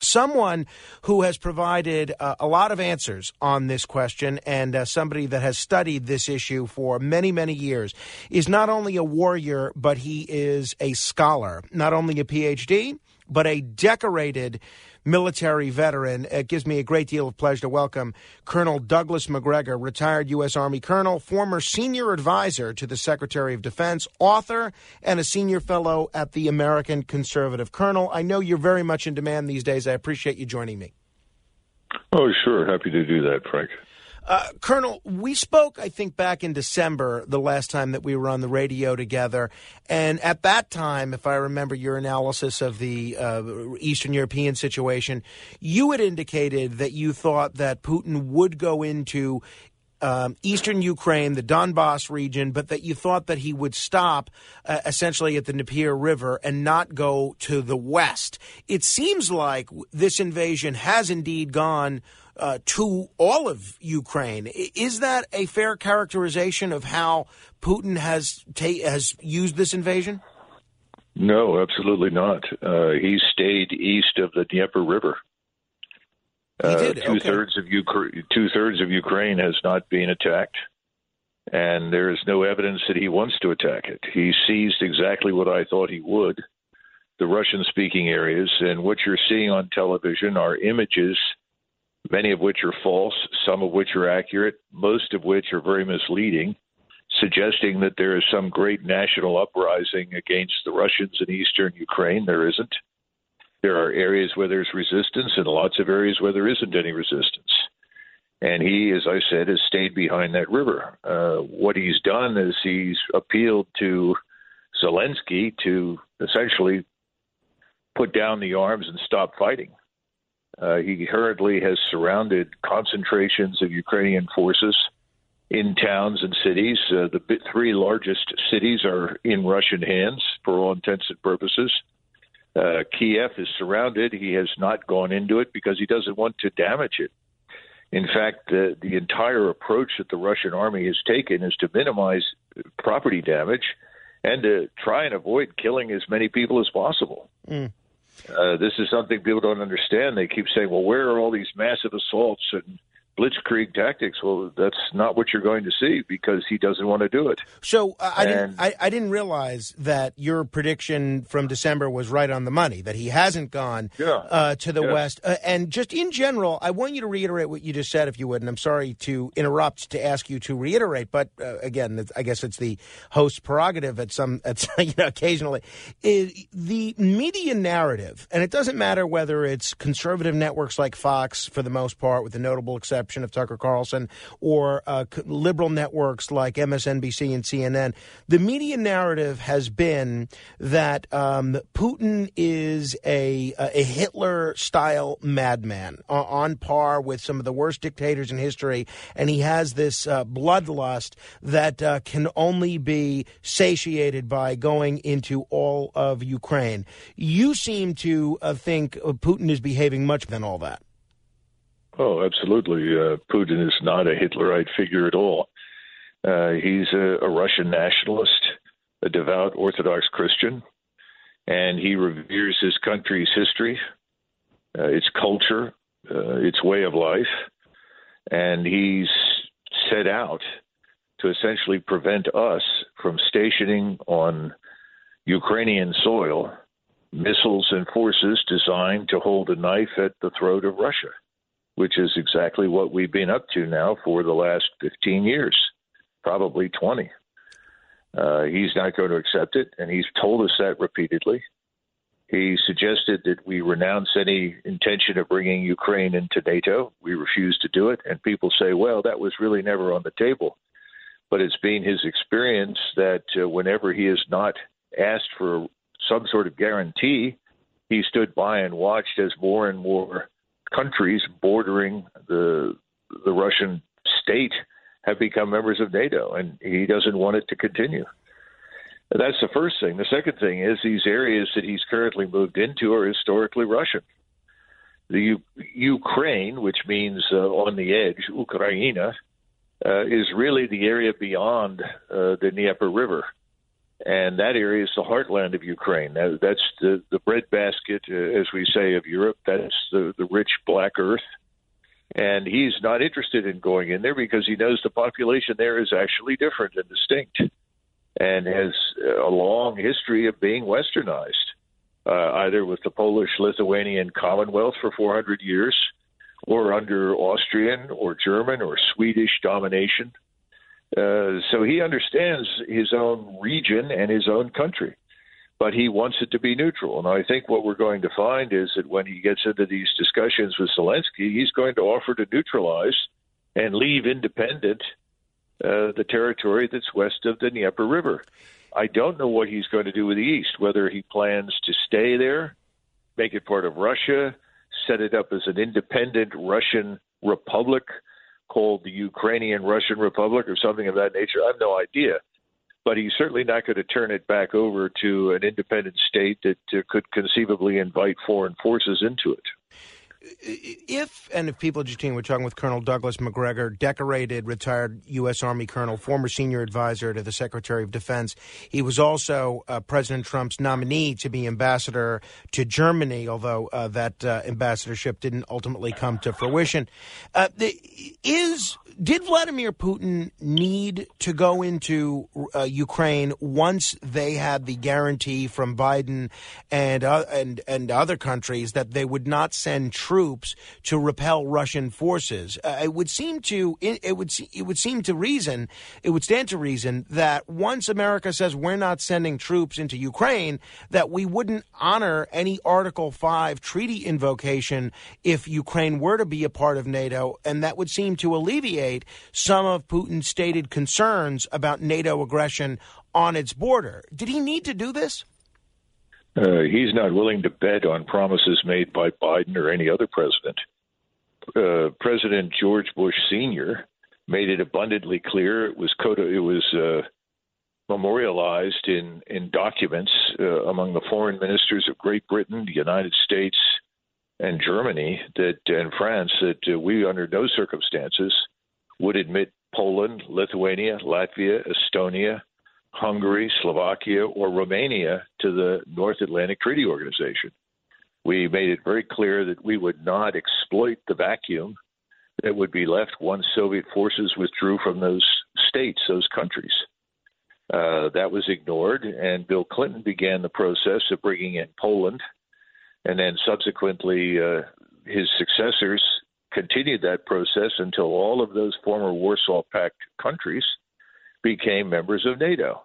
someone who has provided uh, a lot of answers on this question and uh, somebody that has studied this issue for many, many years is not only a warrior, but he is a scholar, not only a PhD, but a decorated military veteran. It gives me a great deal of pleasure to welcome Colonel Douglas Macgregor, retired U.S. Army colonel, former senior advisor to the Secretary of Defense, author, and a senior fellow at the American Conservative. Colonel, I know you're very much in demand these days. I appreciate you joining me. Oh, sure. Happy to do that, Frank. Uh, Colonel, we spoke, I think, back in December, the last time that we were on the radio together. And at that time, if I remember your analysis of the uh, Eastern European situation, you had indicated that you thought that Putin would go into um, eastern Ukraine, the Donbass region, but that you thought that he would stop uh, essentially at the Dnieper River and not go to the west. It seems like this invasion has indeed gone uh, to all of Ukraine. Is that a fair characterization of how Putin has ta- has used this invasion? No, absolutely not. Uh, he stayed east of the Dnieper River. Uh, two okay. thirds of Ukraine, two thirds of Ukraine has not been attacked, and there is no evidence that he wants to attack it. He seized exactly what I thought he would, the Russian-speaking areas, and what you're seeing on television are images many of which are false, some of which are accurate, most of which are very misleading, suggesting that there is some great national uprising against the Russians in eastern Ukraine. There isn't. There are areas where there's resistance and lots of areas where there isn't any resistance. And he, as I said, has stayed behind that river. Uh, what he's done is he's appealed to Zelensky to essentially put down the arms and stop fighting. Uh, he hurriedly has surrounded concentrations of Ukrainian forces in towns and cities. Uh, the three largest cities are in Russian hands for all intents and purposes. Uh, Kiev is surrounded. He has not gone into it because he doesn't want to damage it. In fact, the, the entire approach that the Russian army has taken is to minimize property damage and to try and avoid killing as many people as possible. Mm. Uh, this is something people don't understand. They keep saying, "Well, where are all these massive assaults and blitzkrieg tactics. Well, that's not what you're going to see because he doesn't want to do it. So uh, I didn't. I, I, didn't realize that your prediction from December was right on the money. That he hasn't gone yeah. uh, to the yeah. west. Uh, and just in general, I want you to reiterate what you just said, if you would. And I'm sorry to interrupt to ask you to reiterate, but uh, again, I guess it's the host prerogative at some at you know occasionally. The media narrative, and it doesn't matter whether it's conservative networks like Fox, for the most part, with the notable exception of Tucker Carlson or uh, liberal networks like MSNBC and CNN, the media narrative has been that um, Putin is a, a Hitler style madman uh, on par with some of the worst dictators in history, and he has this uh, bloodlust that uh, can only be satiated by going into all of Ukraine. You seem to uh, think Putin is behaving much than all that. Oh, absolutely. Uh, Putin is not a Hitlerite figure at all. Uh, he's a, a, Russian nationalist, a devout Orthodox Christian, and he reveres his country's history, uh, its culture, uh, its way of life, and he's set out to essentially prevent us from stationing on Ukrainian soil missiles and forces designed to hold a knife at the throat of Russia which is exactly what we've been up to now for the last 15 years, probably 20. Uh, he's not going to accept it, and he's told us that repeatedly. He suggested that we renounce any intention of bringing Ukraine into NATO. We refuse to do it, and people say, well, that was really never on the table. But it's been his experience that uh, whenever he has not asked for some sort of guarantee he stood by and watched as more and more countries bordering the the Russian state have become members of NATO, and he doesn't want it to continue. That's the first thing. The second thing is these areas that he's currently moved into are historically Russian. The U- Ukraine, which means uh, on the edge, Ukraina, uh, is really the area beyond uh, the Dnieper River. And that area is the heartland of Ukraine. That, that's the, the breadbasket, uh, as we say, of Europe. That's the, the rich black earth. And he's not interested in going in there because he knows the population there is actually different and distinct and has a long history of being westernized, uh, either with the Polish Lithuanian Commonwealth for 400 years or under Austrian or German or Swedish domination. Uh, so he understands his own region and his own country, but he wants it to be neutral. And I think what we're going to find is that when he gets into these discussions with Zelensky, he's going to offer to neutralize and leave independent uh, the territory that's west of the Dnieper River. I don't know what he's going to do with the east, whether he plans to stay there, make it part of Russia, set it up as an independent Russian republic called the Ukrainian Russian Republic or something of that nature. I have no idea. But he's certainly not going to turn it back over to an independent state that uh, could conceivably invite foreign forces into it if and if people are just tuning, we're talking with Colonel Douglas Macgregor, decorated retired U.S. Army colonel, former senior advisor to the Secretary of Defense. He was also uh, President Trump's nominee to be ambassador to Germany, although uh, that uh, ambassadorship didn't ultimately come to fruition. Uh, the, is did Vladimir Putin need to go into uh, Ukraine once they had the guarantee from Biden and uh, and and other countries that they would not send troops to repel Russian forces? Uh, it would seem to it, it would it would seem to reason it would stand to reason that once America says we're not sending troops into Ukraine, that we wouldn't honor any Article Five treaty invocation if Ukraine were to be a part of NATO, and that would seem to alleviate some of Putin's stated concerns about NATO aggression on its border. Did he need to do this? Uh, he's not willing to bet on promises made by Biden or any other president. Uh, president George Bush Sr. made it abundantly clear it was it was uh, memorialized in in documents uh, among the foreign ministers of Great Britain, the United States, and Germany that and France that uh, we under no circumstances would admit Poland, Lithuania, Latvia, Estonia, Hungary, Slovakia, or Romania to the North Atlantic Treaty Organization. We made it very clear that we would not exploit the vacuum that would be left once Soviet forces withdrew from those states, those countries. Uh, that was ignored, and Bill Clinton began the process of bringing in Poland, and then subsequently uh, his successors continued that process until all of those former Warsaw Pact countries became members of NATO.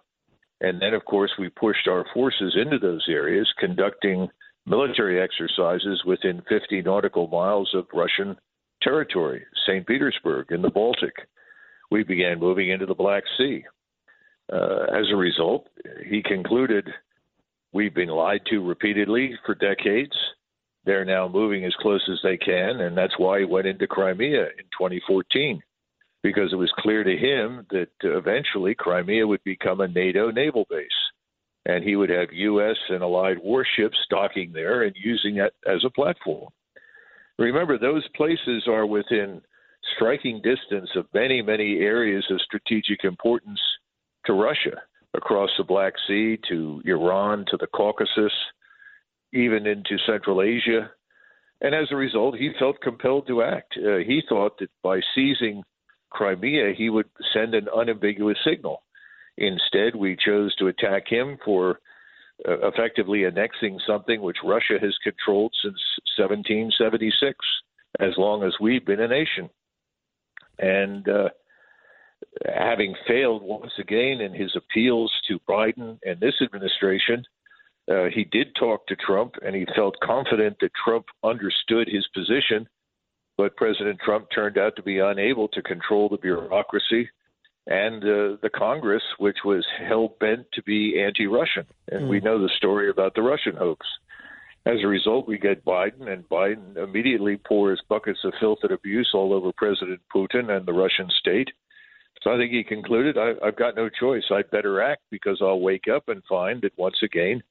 And then, of course, we pushed our forces into those areas, conducting military exercises within 50 nautical miles of Russian territory, St. Petersburg in the Baltic. We began moving into the Black Sea. Uh, as a result, he concluded we've been lied to repeatedly for decades they're now moving as close as they can, and that's why he went into Crimea in 2014, because it was clear to him that eventually Crimea would become a NATO naval base, and he would have U.S. and allied warships docking there and using it as a platform. Remember, those places are within striking distance of many, many areas of strategic importance to Russia, across the Black Sea to Iran to the Caucasus even into Central Asia. And as a result, he felt compelled to act. Uh, he thought that by seizing Crimea, he would send an unambiguous signal. Instead, we chose to attack him for uh, effectively annexing something which Russia has controlled since 1776, as long as we've been a nation. And uh, having failed once again in his appeals to Biden and this administration, uh, he did talk to Trump, and he felt confident that Trump understood his position. But President Trump turned out to be unable to control the bureaucracy and uh, the Congress, which was hell bent to be anti Russian. And mm. we hmm. know the story about the Russian hoax. As a result, we get Biden, and Biden immediately pours buckets of filth and abuse all over President Putin and the Russian state. So I think he concluded, I, I've got no choice. I'd better act because I'll wake up and find that once again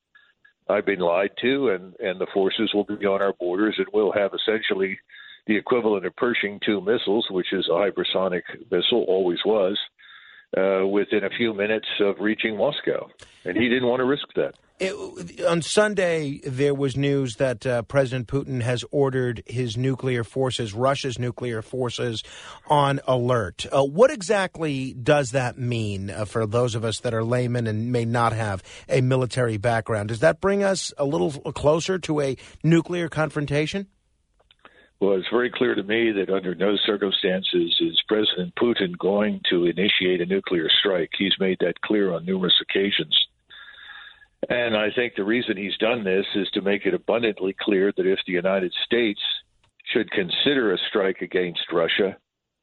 I've been lied to, and, and the forces will be on our borders, and we'll have essentially the equivalent of Pershing 2 missiles, which is a hypersonic missile, always was, uh, within a few minutes of reaching Moscow. And he didn't want to risk that. It, on Sunday, there was news that uh, President Putin has ordered his nuclear forces, Russia's nuclear forces, on alert. Uh, what exactly does that mean uh, for those of us that are laymen and may not have a military background? Does that bring us a little closer to a nuclear confrontation? Well, it's very clear to me that under no circumstances is President Putin going to initiate a nuclear strike. He's made that clear on numerous occasions. And I think the reason he's done this is to make it abundantly clear that if the United States should consider a strike against Russia,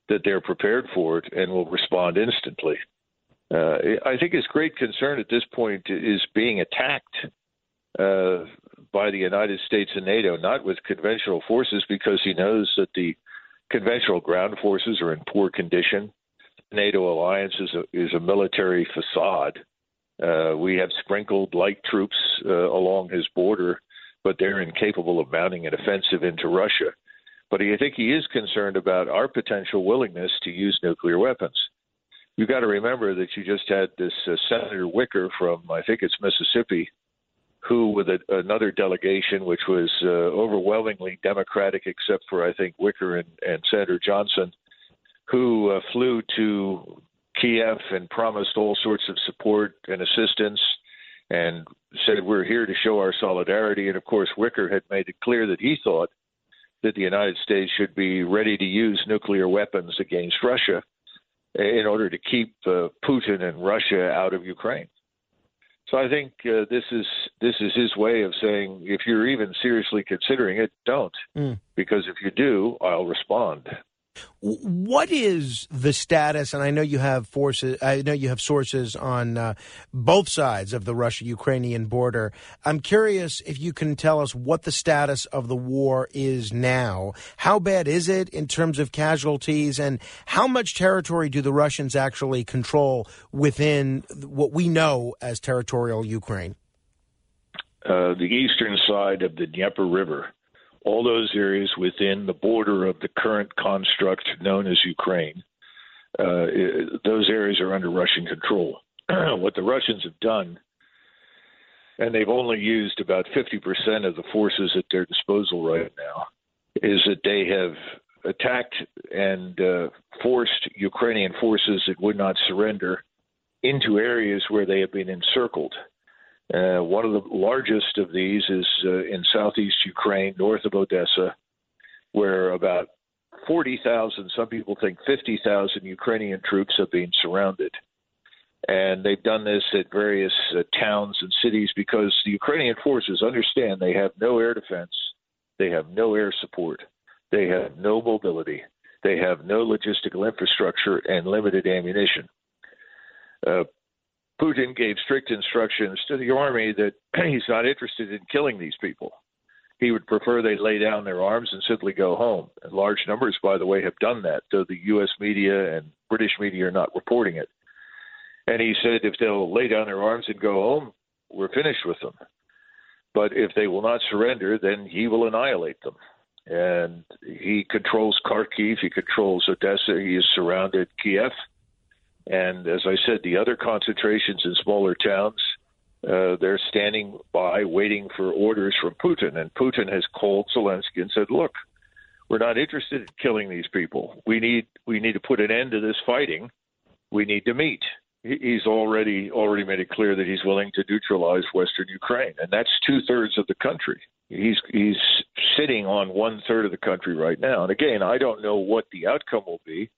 that they're prepared for it and will respond instantly. Uh, I think his great concern at this point is being attacked uh, by the United States and NATO, not with conventional forces, because he knows that the conventional ground forces are in poor condition. NATO alliance is a, is a military facade uh, we have sprinkled light troops uh, along his border, but they're incapable of mounting an offensive into Russia. But I think he is concerned about our potential willingness to use nuclear weapons. You've got to remember that you just had this uh, Senator Wicker from, I think it's Mississippi, who, with a, another delegation, which was uh, overwhelmingly Democratic, except for, I think, Wicker and, and Senator Johnson, who uh, flew to Kiev and promised all sorts of support and assistance and said we're here to show our solidarity. And of course, Wicker had made it clear that he thought that the United States should be ready to use nuclear weapons against Russia in order to keep uh, Putin and Russia out of Ukraine. So I think uh, this is this is his way of saying if you're even seriously considering it, don't, mm. because if you do, I'll respond. What is the status? And I know you have forces. I know you have sources on uh, both sides of the Russia-Ukrainian border. I'm curious if you can tell us what the status of the war is now. How bad is it in terms of casualties, and how much territory do the Russians actually control within what we know as territorial Ukraine? Uh, the eastern side of the Dnieper River all those areas within the border of the current construct known as Ukraine, uh, those areas are under Russian control. what the Russians have done, and they've only used about 50% of the forces at their disposal right now, is that they have attacked and uh, forced Ukrainian forces that would not surrender into areas where they have been encircled. Uh, one of the largest of these is uh, in southeast Ukraine, north of Odessa, where about 40,000, some people think 50,000 Ukrainian troops have been surrounded. And they've done this at various uh, towns and cities because the Ukrainian forces understand they have no air defense, they have no air support, they have no mobility, they have no logistical infrastructure, and limited ammunition. Putin gave strict instructions to the army that he's not interested in killing these people. He would prefer they lay down their arms and simply go home. And large numbers, by the way, have done that, though the U.S. media and British media are not reporting it. And he said if they'll lay down their arms and go home, we're finished with them. But if they will not surrender, then he will annihilate them. And he controls Kharkiv, he controls Odessa, he has surrounded Kiev and as I said, the other concentrations in smaller towns, uh, they're standing by waiting for orders from Putin. And Putin has called Zelensky and said, look, we're not interested in killing these people. We need we need to put an end to this fighting. We need to meet. He's already already made it clear that he's willing to neutralize Western Ukraine, and that's two thirds of the country. He's he's sitting on one third of the country right now. And again, I don't know what the outcome will be.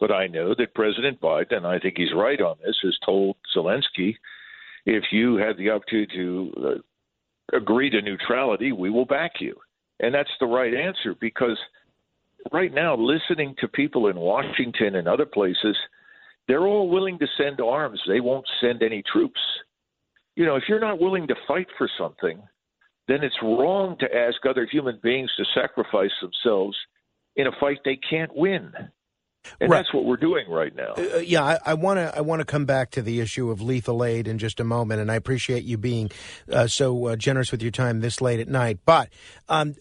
But I know that President Biden, and I think he's right on this, has told Zelensky, if you have the opportunity to uh, agree to neutrality, we will back you. And that's the right answer because right now, listening to people in Washington and other places, they're all willing to send arms. They won't send any troops. You know, if you're not willing to fight for something, then it's wrong to ask other human beings to sacrifice themselves in a fight they can't win. And right. that's what we're doing right now. Uh, uh yeah, I want to I want to come back to the issue of lethal aid in just a moment, and I appreciate you being uh, so uh, generous with your time this late at night. But um,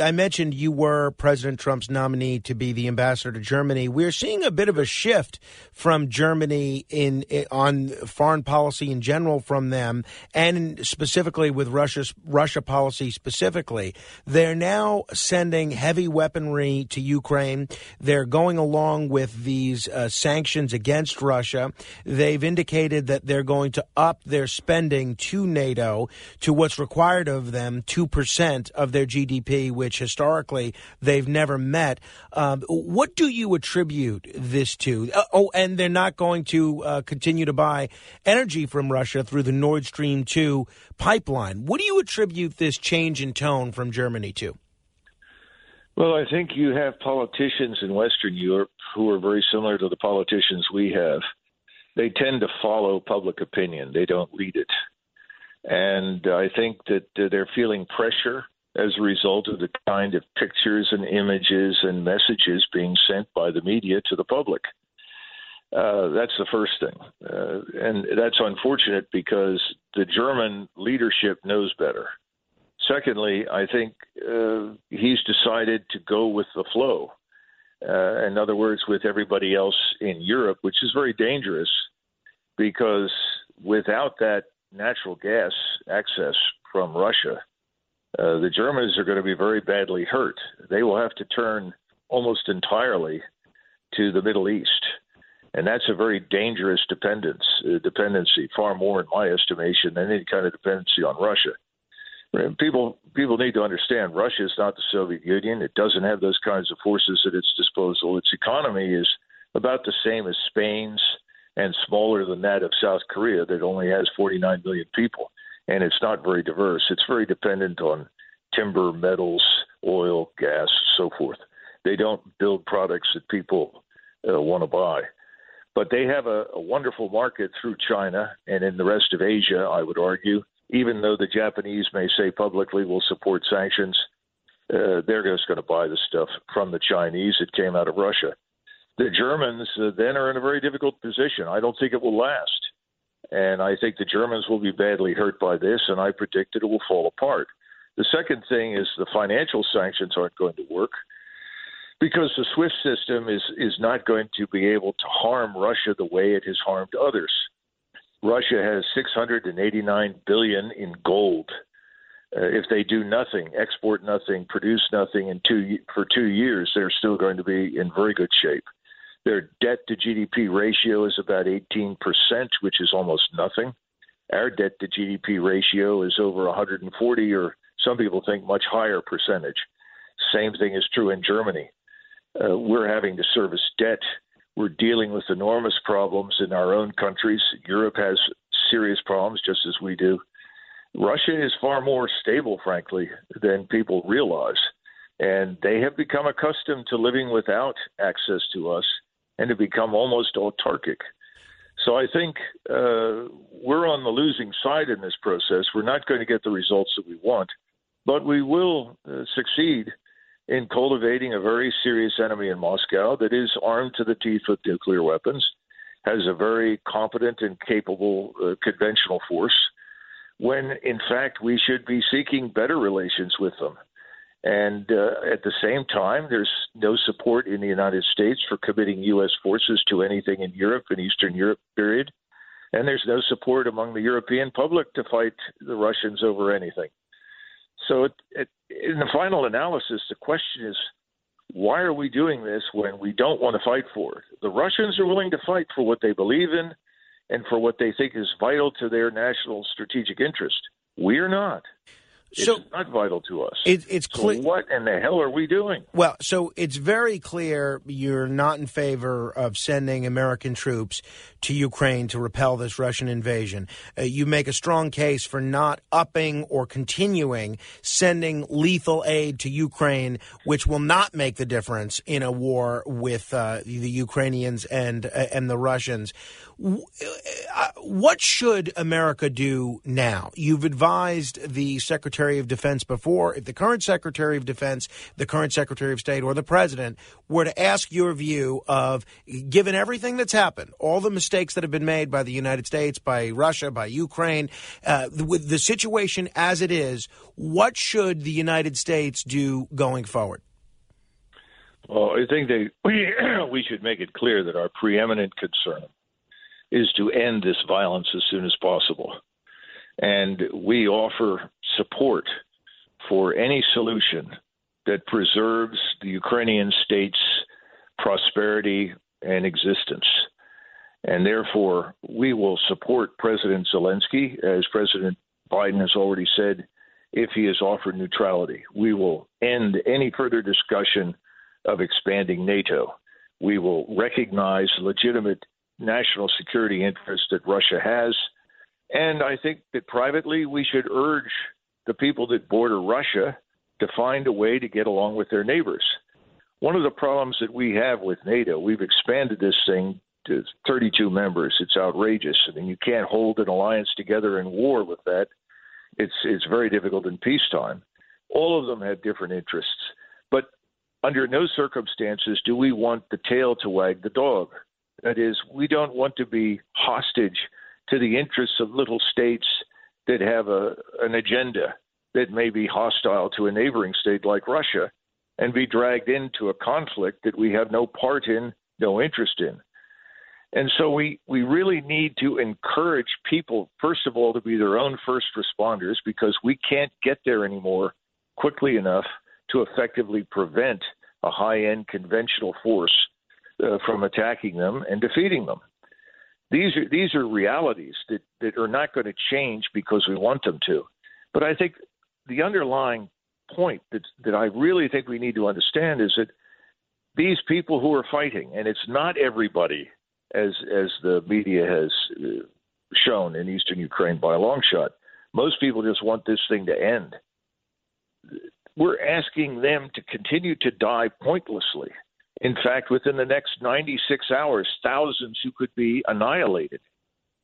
I mentioned you were President Trump's nominee to be the ambassador to Germany. We're seeing a bit of a shift from Germany in, in on foreign policy in general from them, and specifically with Russia's Russia policy specifically. They're now sending heavy weaponry to Ukraine. They're going along along with these uh, sanctions against Russia. They've indicated that they're going to up their spending to NATO to what's required of them, 2% of their GDP, which historically they've never met. Um, what do you attribute this to? Uh, oh, and they're not going to uh, continue to buy energy from Russia through the Nord Stream 2 pipeline. What do you attribute this change in tone from Germany to? Well, I think you have politicians in Western Europe who are very similar to the politicians we have. They tend to follow public opinion, they don't lead it. And I think that uh, they're feeling pressure as a result of the kind of pictures and images and messages being sent by the media to the public. Uh, that's the first thing. Uh, and that's unfortunate because the German leadership knows better. Secondly, I think uh, he's decided to go with the flow. Uh, in other words, with everybody else in Europe, which is very dangerous because without that natural gas access from Russia, uh, the Germans are going to be very badly hurt. They will have to turn almost entirely to the Middle East. And that's a very dangerous dependence, uh, dependency, far more, in my estimation, than any kind of dependency on Russia. People people need to understand Russia is not the Soviet Union. It doesn't have those kinds of forces at its disposal. Its economy is about the same as Spain's and smaller than that of South Korea that only has 49 million people and it's not very diverse. It's very dependent on timber, metals, oil, gas, so forth. They don't build products that people uh, want to buy. But they have a, a wonderful market through China and in the rest of Asia, I would argue even though the Japanese may say publicly we'll support sanctions, uh, they're just going to buy the stuff from the Chinese. It came out of Russia. The Germans uh, then are in a very difficult position. I don't think it will last. And I think the Germans will be badly hurt by this, and I predict it will fall apart. The second thing is the financial sanctions aren't going to work because the SWIFT system is, is not going to be able to harm Russia the way it has harmed others. Russia has 689 billion in gold. Uh, if they do nothing, export nothing, produce nothing in two for two years, they're still going to be in very good shape. Their debt to GDP ratio is about 18 percent, which is almost nothing. Our debt to GDP ratio is over 140, or some people think much higher percentage. Same thing is true in Germany. Uh, we're having to service debt we're dealing with enormous problems in our own countries. Europe has serious problems, just as we do. Russia is far more stable, frankly, than people realize. And they have become accustomed to living without access to us and to become almost autarkic. So I think uh, we're on the losing side in this process. We're not going to get the results that we want, but we will uh, succeed in cultivating a very serious enemy in Moscow that is armed to the teeth with nuclear weapons, has a very competent and capable uh, conventional force, when in fact we should be seeking better relations with them. And uh, at the same time, there's no support in the United States for committing U.S. forces to anything in Europe and Eastern Europe, period. And there's no support among the European public to fight the Russians over anything. So, it, it, in the final analysis, the question is why are we doing this when we don't want to fight for it? The Russians are willing to fight for what they believe in and for what they think is vital to their national strategic interest. We're not. It's so, not vital to us. It, it's clear. So what in the hell are we doing? Well, so it's very clear you're not in favor of sending American troops to Ukraine to repel this Russian invasion. Uh, you make a strong case for not upping or continuing sending lethal aid to Ukraine, which will not make the difference in a war with uh, the Ukrainians and uh, and the Russians. Uh, what should America do now? You've advised the Secretary Secretary of Defense before, if the current Secretary of Defense, the current Secretary of State, or the President were to ask your view of, given everything that's happened, all the mistakes that have been made by the United States, by Russia, by Ukraine, uh, with the situation as it is, what should the United States do going forward? Well, I think they, we, we should make it clear that our preeminent concern is to end this violence as soon as possible. And we offer support for any solution that preserves the Ukrainian state's prosperity and existence. And therefore, we will support President Zelensky, as President Biden has already said, if he is offered neutrality. We will end any further discussion of expanding NATO. We will recognize legitimate national security interests that Russia has. And I think that privately we should urge the people that border Russia to find a way to get along with their neighbors. One of the problems that we have with NATO, we've expanded this thing to 32 members. It's outrageous. I mean, you can't hold an alliance together in war with that. It's it's very difficult in peacetime. All of them have different interests, but under no circumstances do we want the tail to wag the dog. That is, we don't want to be hostage to the interests of little states that have a, an agenda that may be hostile to a neighboring state like Russia and be dragged into a conflict that we have no part in, no interest in. And so we, we really need to encourage people, first of all, to be their own first responders because we can't get there anymore quickly enough to effectively prevent a high end conventional force uh, from attacking them and defeating them. These are these are realities that, that are not going to change because we want them to. But I think the underlying point that that I really think we need to understand is that these people who are fighting, and it's not everybody, as as the media has uh, shown in eastern Ukraine by a long shot. Most people just want this thing to end. We're asking them to continue to die pointlessly in fact, within the next 96 hours, thousands who could be annihilated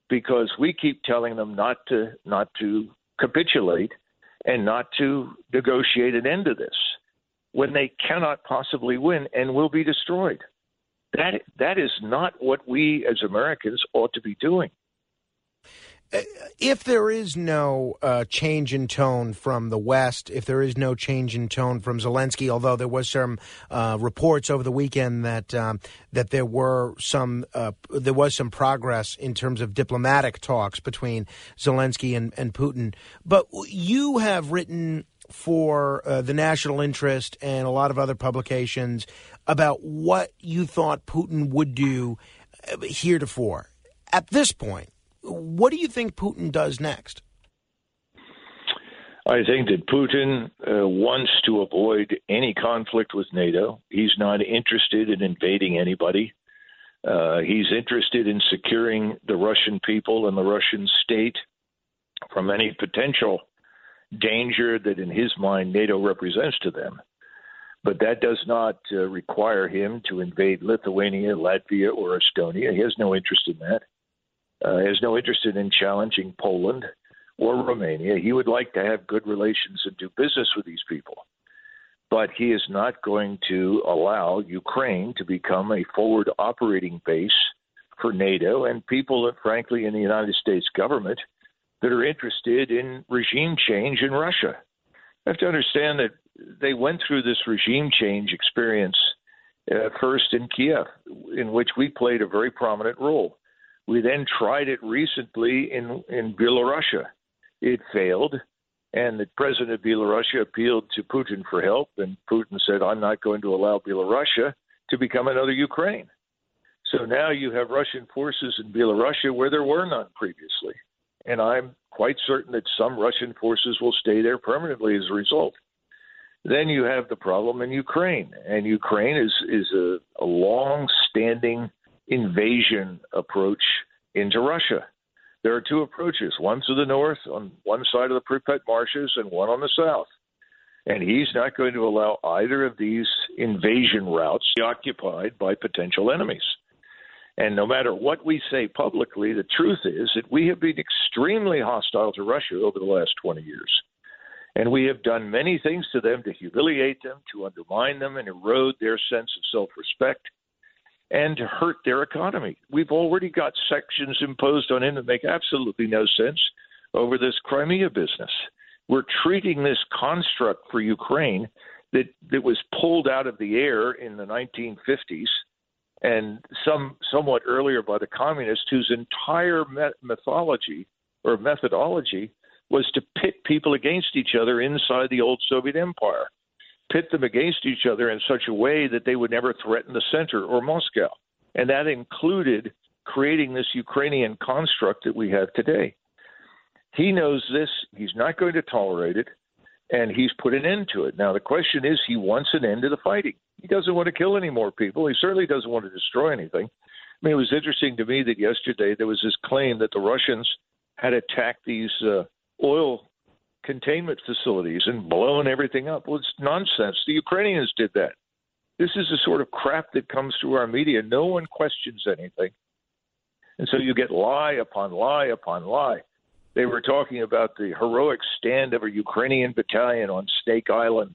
because we keep telling them not to not to capitulate and not to negotiate an end to this when they cannot possibly win and will be destroyed. That that is not what we as Americans ought to be doing if there is no uh, change in tone from the West, if there is no change in tone from Zelensky, although there was some uh, reports over the weekend that um, that there were some uh, there was some progress in terms of diplomatic talks between Zelensky and, and Putin, but you have written for uh, the National Interest and a lot of other publications about what you thought Putin would do uh, heretofore. At this point, what do you think Putin does next? I think that Putin uh, wants to avoid any conflict with NATO. He's not interested in invading anybody. Uh, he's interested in securing the Russian people and the Russian state from any potential danger that, in his mind, NATO represents to them. But that does not uh, require him to invade Lithuania, Latvia, or Estonia. He has no interest in that uh, has no interest in challenging Poland or Romania. He would like to have good relations and do business with these people. But he is not going to allow Ukraine to become a forward operating base for NATO and people, frankly, in the United States government that are interested in regime change in Russia. I have to understand that they went through this regime change experience uh, first in Kiev, in which we played a very prominent role. We then tried it recently in, in. It failed, and the president of Belarusia appealed to Putin for help, and Putin said, I'm not going to allow Belarusia to become another Ukraine. So now you have Russian forces in Belarusia where there were none previously. And I'm quite certain that some Russian forces will stay there permanently as a result. Then you have the problem in Ukraine, and Ukraine is is a, a long-standing invasion approach into Russia. There are two approaches one to the north on one side of the Pripyat marshes and one on the south. And he's not going to allow either of these invasion routes to be occupied by potential enemies. And no matter what we say publicly, the truth is that we have been extremely hostile to Russia over the last 20 years. And we have done many things to them to humiliate them, to undermine them, and erode their sense of self respect, and hurt their economy. We've already got sections imposed on him that make absolutely no sense over this Crimea business. We're treating this construct for Ukraine that, that was pulled out of the air in the 1950s and some somewhat earlier by the communists, whose entire mythology or methodology was to pit people against each other inside the old Soviet Empire, pit them against each other in such a way that they would never threaten the center or Moscow. And that included creating this Ukrainian construct that we have today. He knows this. He's not going to tolerate it, and he's put an end to it. Now, the question is he wants an end to the fighting. He doesn't want to kill any more people. He certainly doesn't want to destroy anything. I mean, it was interesting to me that yesterday there was this claim that the Russians had attacked these uh, oil containment facilities and blowing everything up. Well, it's nonsense. The Ukrainians did that. This is the sort of crap that comes through our media. No one questions anything. And so you get lie upon lie upon lie. They were talking about the heroic stand of a Ukrainian battalion on Snake Island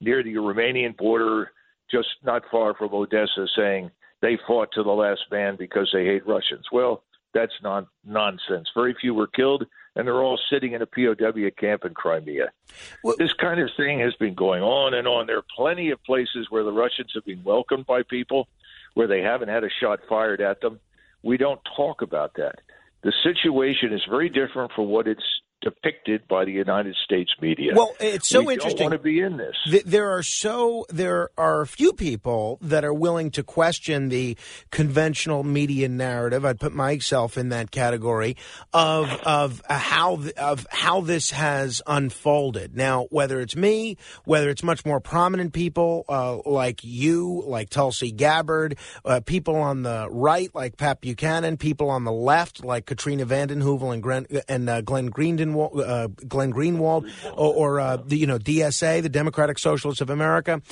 near the Romanian border, just not far from Odessa, saying they fought to the last man because they hate Russians. Well, that's non- nonsense. Very few were killed, and they're all sitting in a POW camp in Crimea. Well, this kind of thing has been going on and on. There are plenty of places where the Russians have been welcomed by people where they haven't had a shot fired at them. We don't talk about that. The situation is very different from what it's depicted by the United States media. Well, it's so we interesting. Don't want to be in this. There are so there are a few people that are willing to question the conventional media narrative. I'd put myself in that category of of how of how this has unfolded. Now, whether it's me, whether it's much more prominent people uh, like you, like Tulsi Gabbard, uh, people on the right like Pat Buchanan, people on the left like Katrina vanden Heuvel and, Gren, and uh, Glenn Greenwald Greenwald, uh, Glenn Greenwald, or, or uh, the, you know DSA, the Democratic Socialists of America.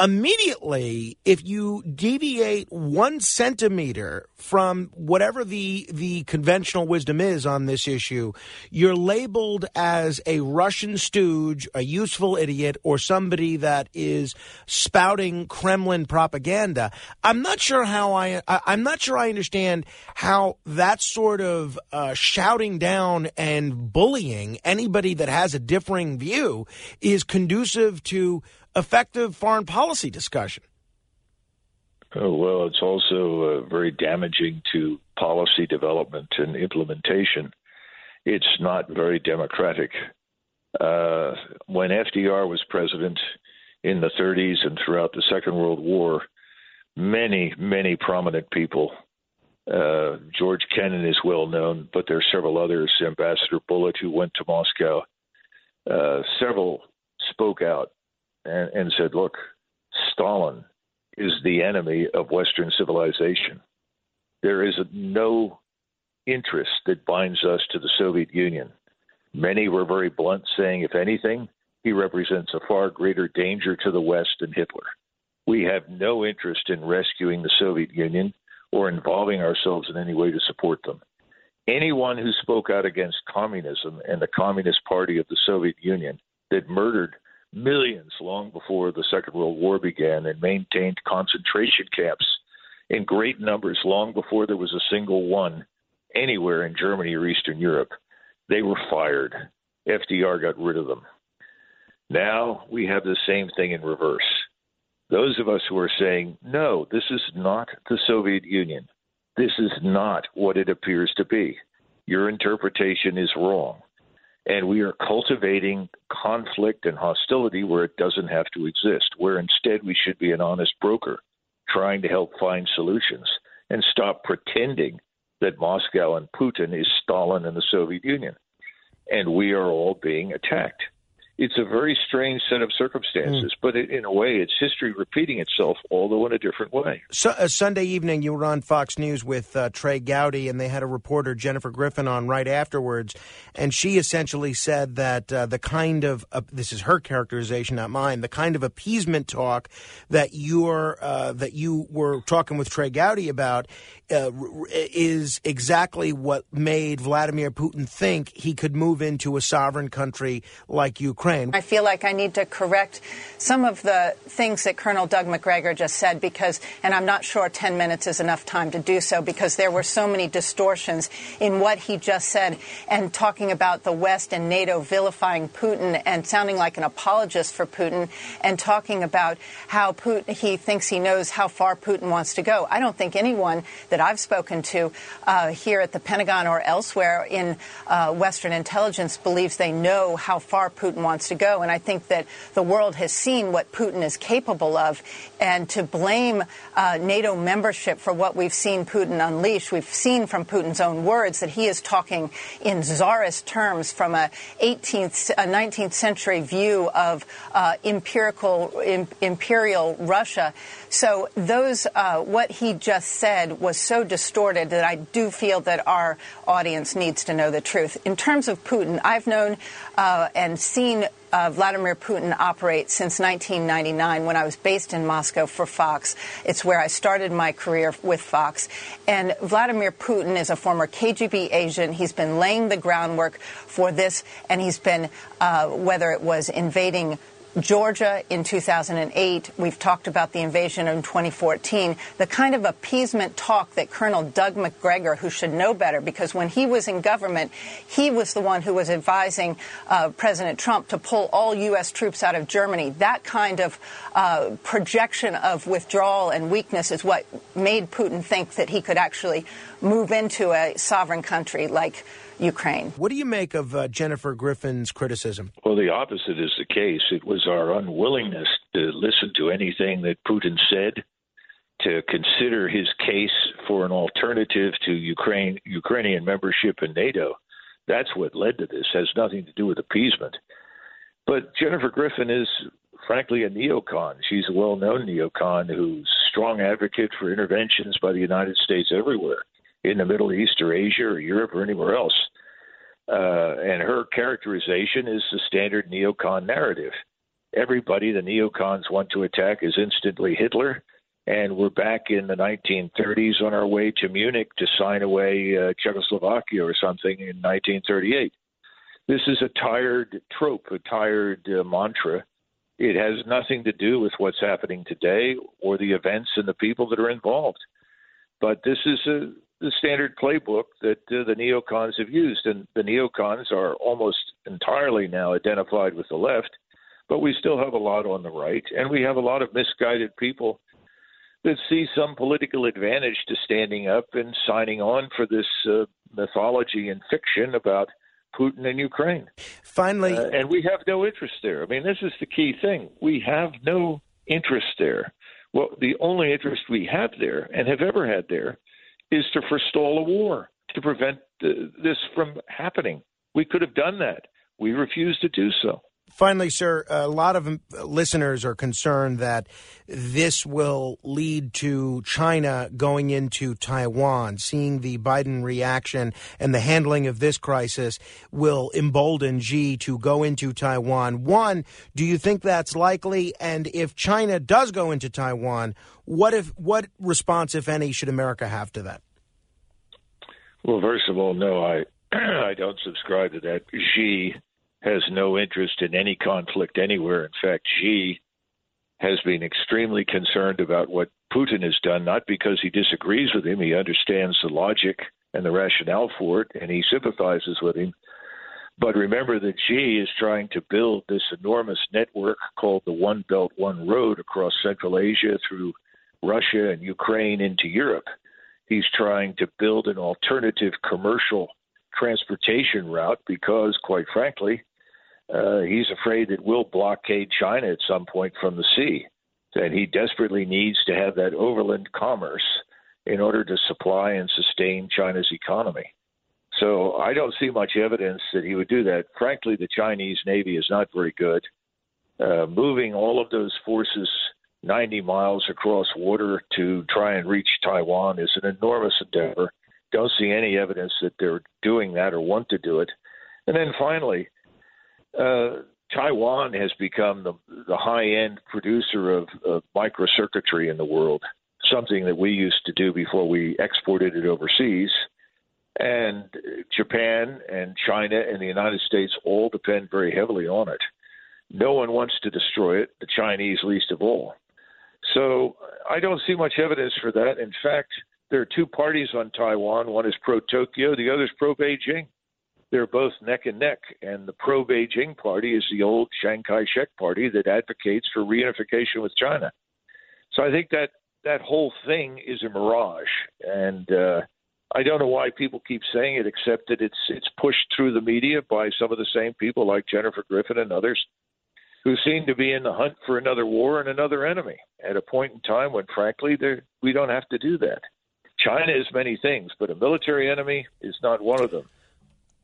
Immediately, if you deviate one centimeter from whatever the the conventional wisdom is on this issue, you're labeled as a Russian stooge, a useful idiot, or somebody that is spouting Kremlin propaganda. I'm not sure how I, I am not sure I understand how that sort of uh, shouting down and bullying anybody that has a differing view is conducive to effective foreign policy discussion. Oh, well, it's also uh, very damaging to policy development and implementation. It's not very democratic. Uh, when FDR was president in the 30s and throughout the Second World War, many, many prominent people, uh, George Kennan is well known, but there are several others, Ambassador Bullitt, who went to Moscow, uh, several spoke out and, and said, look, Stalin is the enemy of Western civilization. There is no interest that binds us to the Soviet Union. Many were very blunt, saying, if anything, he represents a far greater danger to the West than Hitler. We have no interest in rescuing the Soviet Union or involving ourselves in any way to support them. Anyone who spoke out against communism and the Communist Party of the Soviet Union that murdered millions long before the Second World War began and maintained concentration camps in great numbers long before there was a single one anywhere in Germany or Eastern Europe. They were fired. FDR got rid of them. Now we have the same thing in reverse. Those of us who are saying, no, this is not the Soviet Union. This is not what it appears to be. Your interpretation is wrong and we are cultivating conflict and hostility where it doesn't have to exist, where instead we should be an honest broker trying to help find solutions and stop pretending that Moscow and Putin is Stalin and the Soviet Union. And we are all being attacked it's a very strange set of circumstances, mm. but it, in a way, it's history repeating itself, although in a different way. So, uh, Sunday evening, you were on Fox News with uh, Trey Gowdy, and they had a reporter, Jennifer Griffin, on right afterwards, and she essentially said that uh, the kind of this is her characterization, not mine, the kind of appeasement talk that you're uh, that you were talking with Trey Gowdy about uh, is exactly what made Vladimir Putin think he could move into a sovereign country like Ukraine Ukraine. I feel like I need to correct some of the things that Colonel Doug Macgregor just said because, and I'm not sure 10 minutes is enough time to do so because there were so many distortions in what he just said and talking about the West and NATO vilifying Putin and sounding like an apologist for Putin and talking about how Putin, he thinks he knows how far Putin wants to go. I don't think anyone that I've spoken to uh, here at the Pentagon or elsewhere in uh, Western intelligence believes they know how far Putin wants to go. And I think that the world has seen what Putin is capable of. And to blame uh, NATO membership for what we've seen Putin unleash, we've seen from Putin's own words that he is talking in czarist terms from a 18th, a 19th century view of uh, empirical, Im, imperial Russia. So those, uh, what he just said was so distorted that I do feel that our audience needs to know the truth. In terms of Putin, I've known uh, and seen uh, Vladimir Putin operate since 1999 when I was based in Moscow for Fox. It's where I started my career with Fox. And Vladimir Putin is a former KGB agent. He's been laying the groundwork for this, and he's been, uh, whether it was invading Georgia in 2008. We've talked about the invasion in 2014. The kind of appeasement talk that Colonel Doug Macgregor, who should know better, because when he was in government, he was the one who was advising uh, President Trump to pull all U.S. troops out of Germany. That kind of uh, projection of withdrawal and weakness is what made Putin think that he could actually move into a sovereign country like Ukraine. What do you make of uh, Jennifer Griffin's criticism? Well, the opposite is the case. It was our unwillingness to listen to anything that Putin said, to consider his case for an alternative to Ukraine Ukrainian membership in NATO. That's what led to this. It has nothing to do with appeasement. But Jennifer Griffin is frankly a neocon. She's a well-known neocon who's strong advocate for interventions by the United States everywhere in the Middle East or Asia or Europe or anywhere else. Uh, and her characterization is the standard neocon narrative. Everybody the neocons want to attack is instantly Hitler, and we're back in the 1930s on our way to Munich to sign away uh, Czechoslovakia or something in 1938. This is a tired trope, a tired uh, mantra. It has nothing to do with what's happening today or the events and the people that are involved. But this is a the standard playbook that uh, the neocons have used. And the neocons are almost entirely now identified with the left, but we still have a lot on the right. And we have a lot of misguided people that see some political advantage to standing up and signing on for this uh, mythology and fiction about Putin and Ukraine. Finally. Uh, and we have no interest there. I mean, this is the key thing. We have no interest there. Well, the only interest we have there and have ever had there is to forestall a war, to prevent uh, this from happening. We could have done that. We refused to do so. Finally, sir, a lot of listeners are concerned that this will lead to China going into Taiwan. Seeing the Biden reaction and the handling of this crisis will embolden Xi to go into Taiwan. One, do you think that's likely? And if China does go into Taiwan, what if what response, if any, should America have to that? Well, first of all, no, I I don't subscribe to that. Xi has no interest in any conflict anywhere. In fact, Xi has been extremely concerned about what Putin has done, not because he disagrees with him. He understands the logic and the rationale for it, and he sympathizes with him. But remember that Xi is trying to build this enormous network called the One Belt, One Road across Central Asia through Russia and Ukraine into Europe. He's trying to build an alternative commercial transportation route because, quite frankly, uh, he's afraid that we'll blockade China at some point from the sea. And he desperately needs to have that overland commerce in order to supply and sustain China's economy. So I don't see much evidence that he would do that. Frankly, the Chinese Navy is not very good. Uh, moving all of those forces 90 miles across water to try and reach Taiwan is an enormous endeavor. Don't see any evidence that they're doing that or want to do it. And then finally, uh, Taiwan has become the, the high end producer of, of microcircuitry in the world, something that we used to do before we exported it overseas. And Japan and China and the United States all depend very heavily on it. No one wants to destroy it, the Chinese least of all. So I don't see much evidence for that. In fact, there are two parties on Taiwan. One is pro Tokyo, the other is pro Beijing. They're both neck and neck. And the pro Beijing party is the old Chiang Kai shek party that advocates for reunification with China. So I think that that whole thing is a mirage. And uh, I don't know why people keep saying it, except that it's it's pushed through the media by some of the same people like Jennifer Griffin and others who seem to be in the hunt for another war and another enemy at a point in time when, frankly, we don't have to do that. China is many things, but a military enemy is not one of them.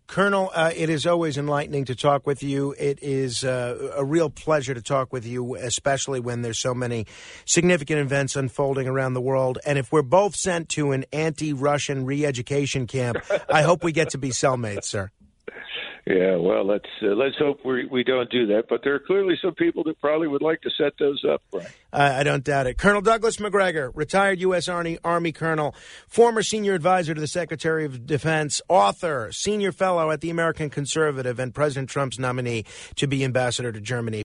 Colonel, uh, it is always enlightening to talk with you. It is uh, a real pleasure to talk with you, especially when there's so many significant events unfolding around the world. And if we're both sent to an anti Russian re education camp, I hope we get to be cellmates, sir. Yeah, well, let's uh, let's hope we we don't do that. But there are clearly some people that probably would like to set those up. Right? I don't doubt it. Colonel Douglas Macgregor, retired U.S. Army Army Colonel, former senior advisor to the Secretary of Defense, author, senior fellow at the American Conservative, and President Trump's nominee to be ambassador to Germany.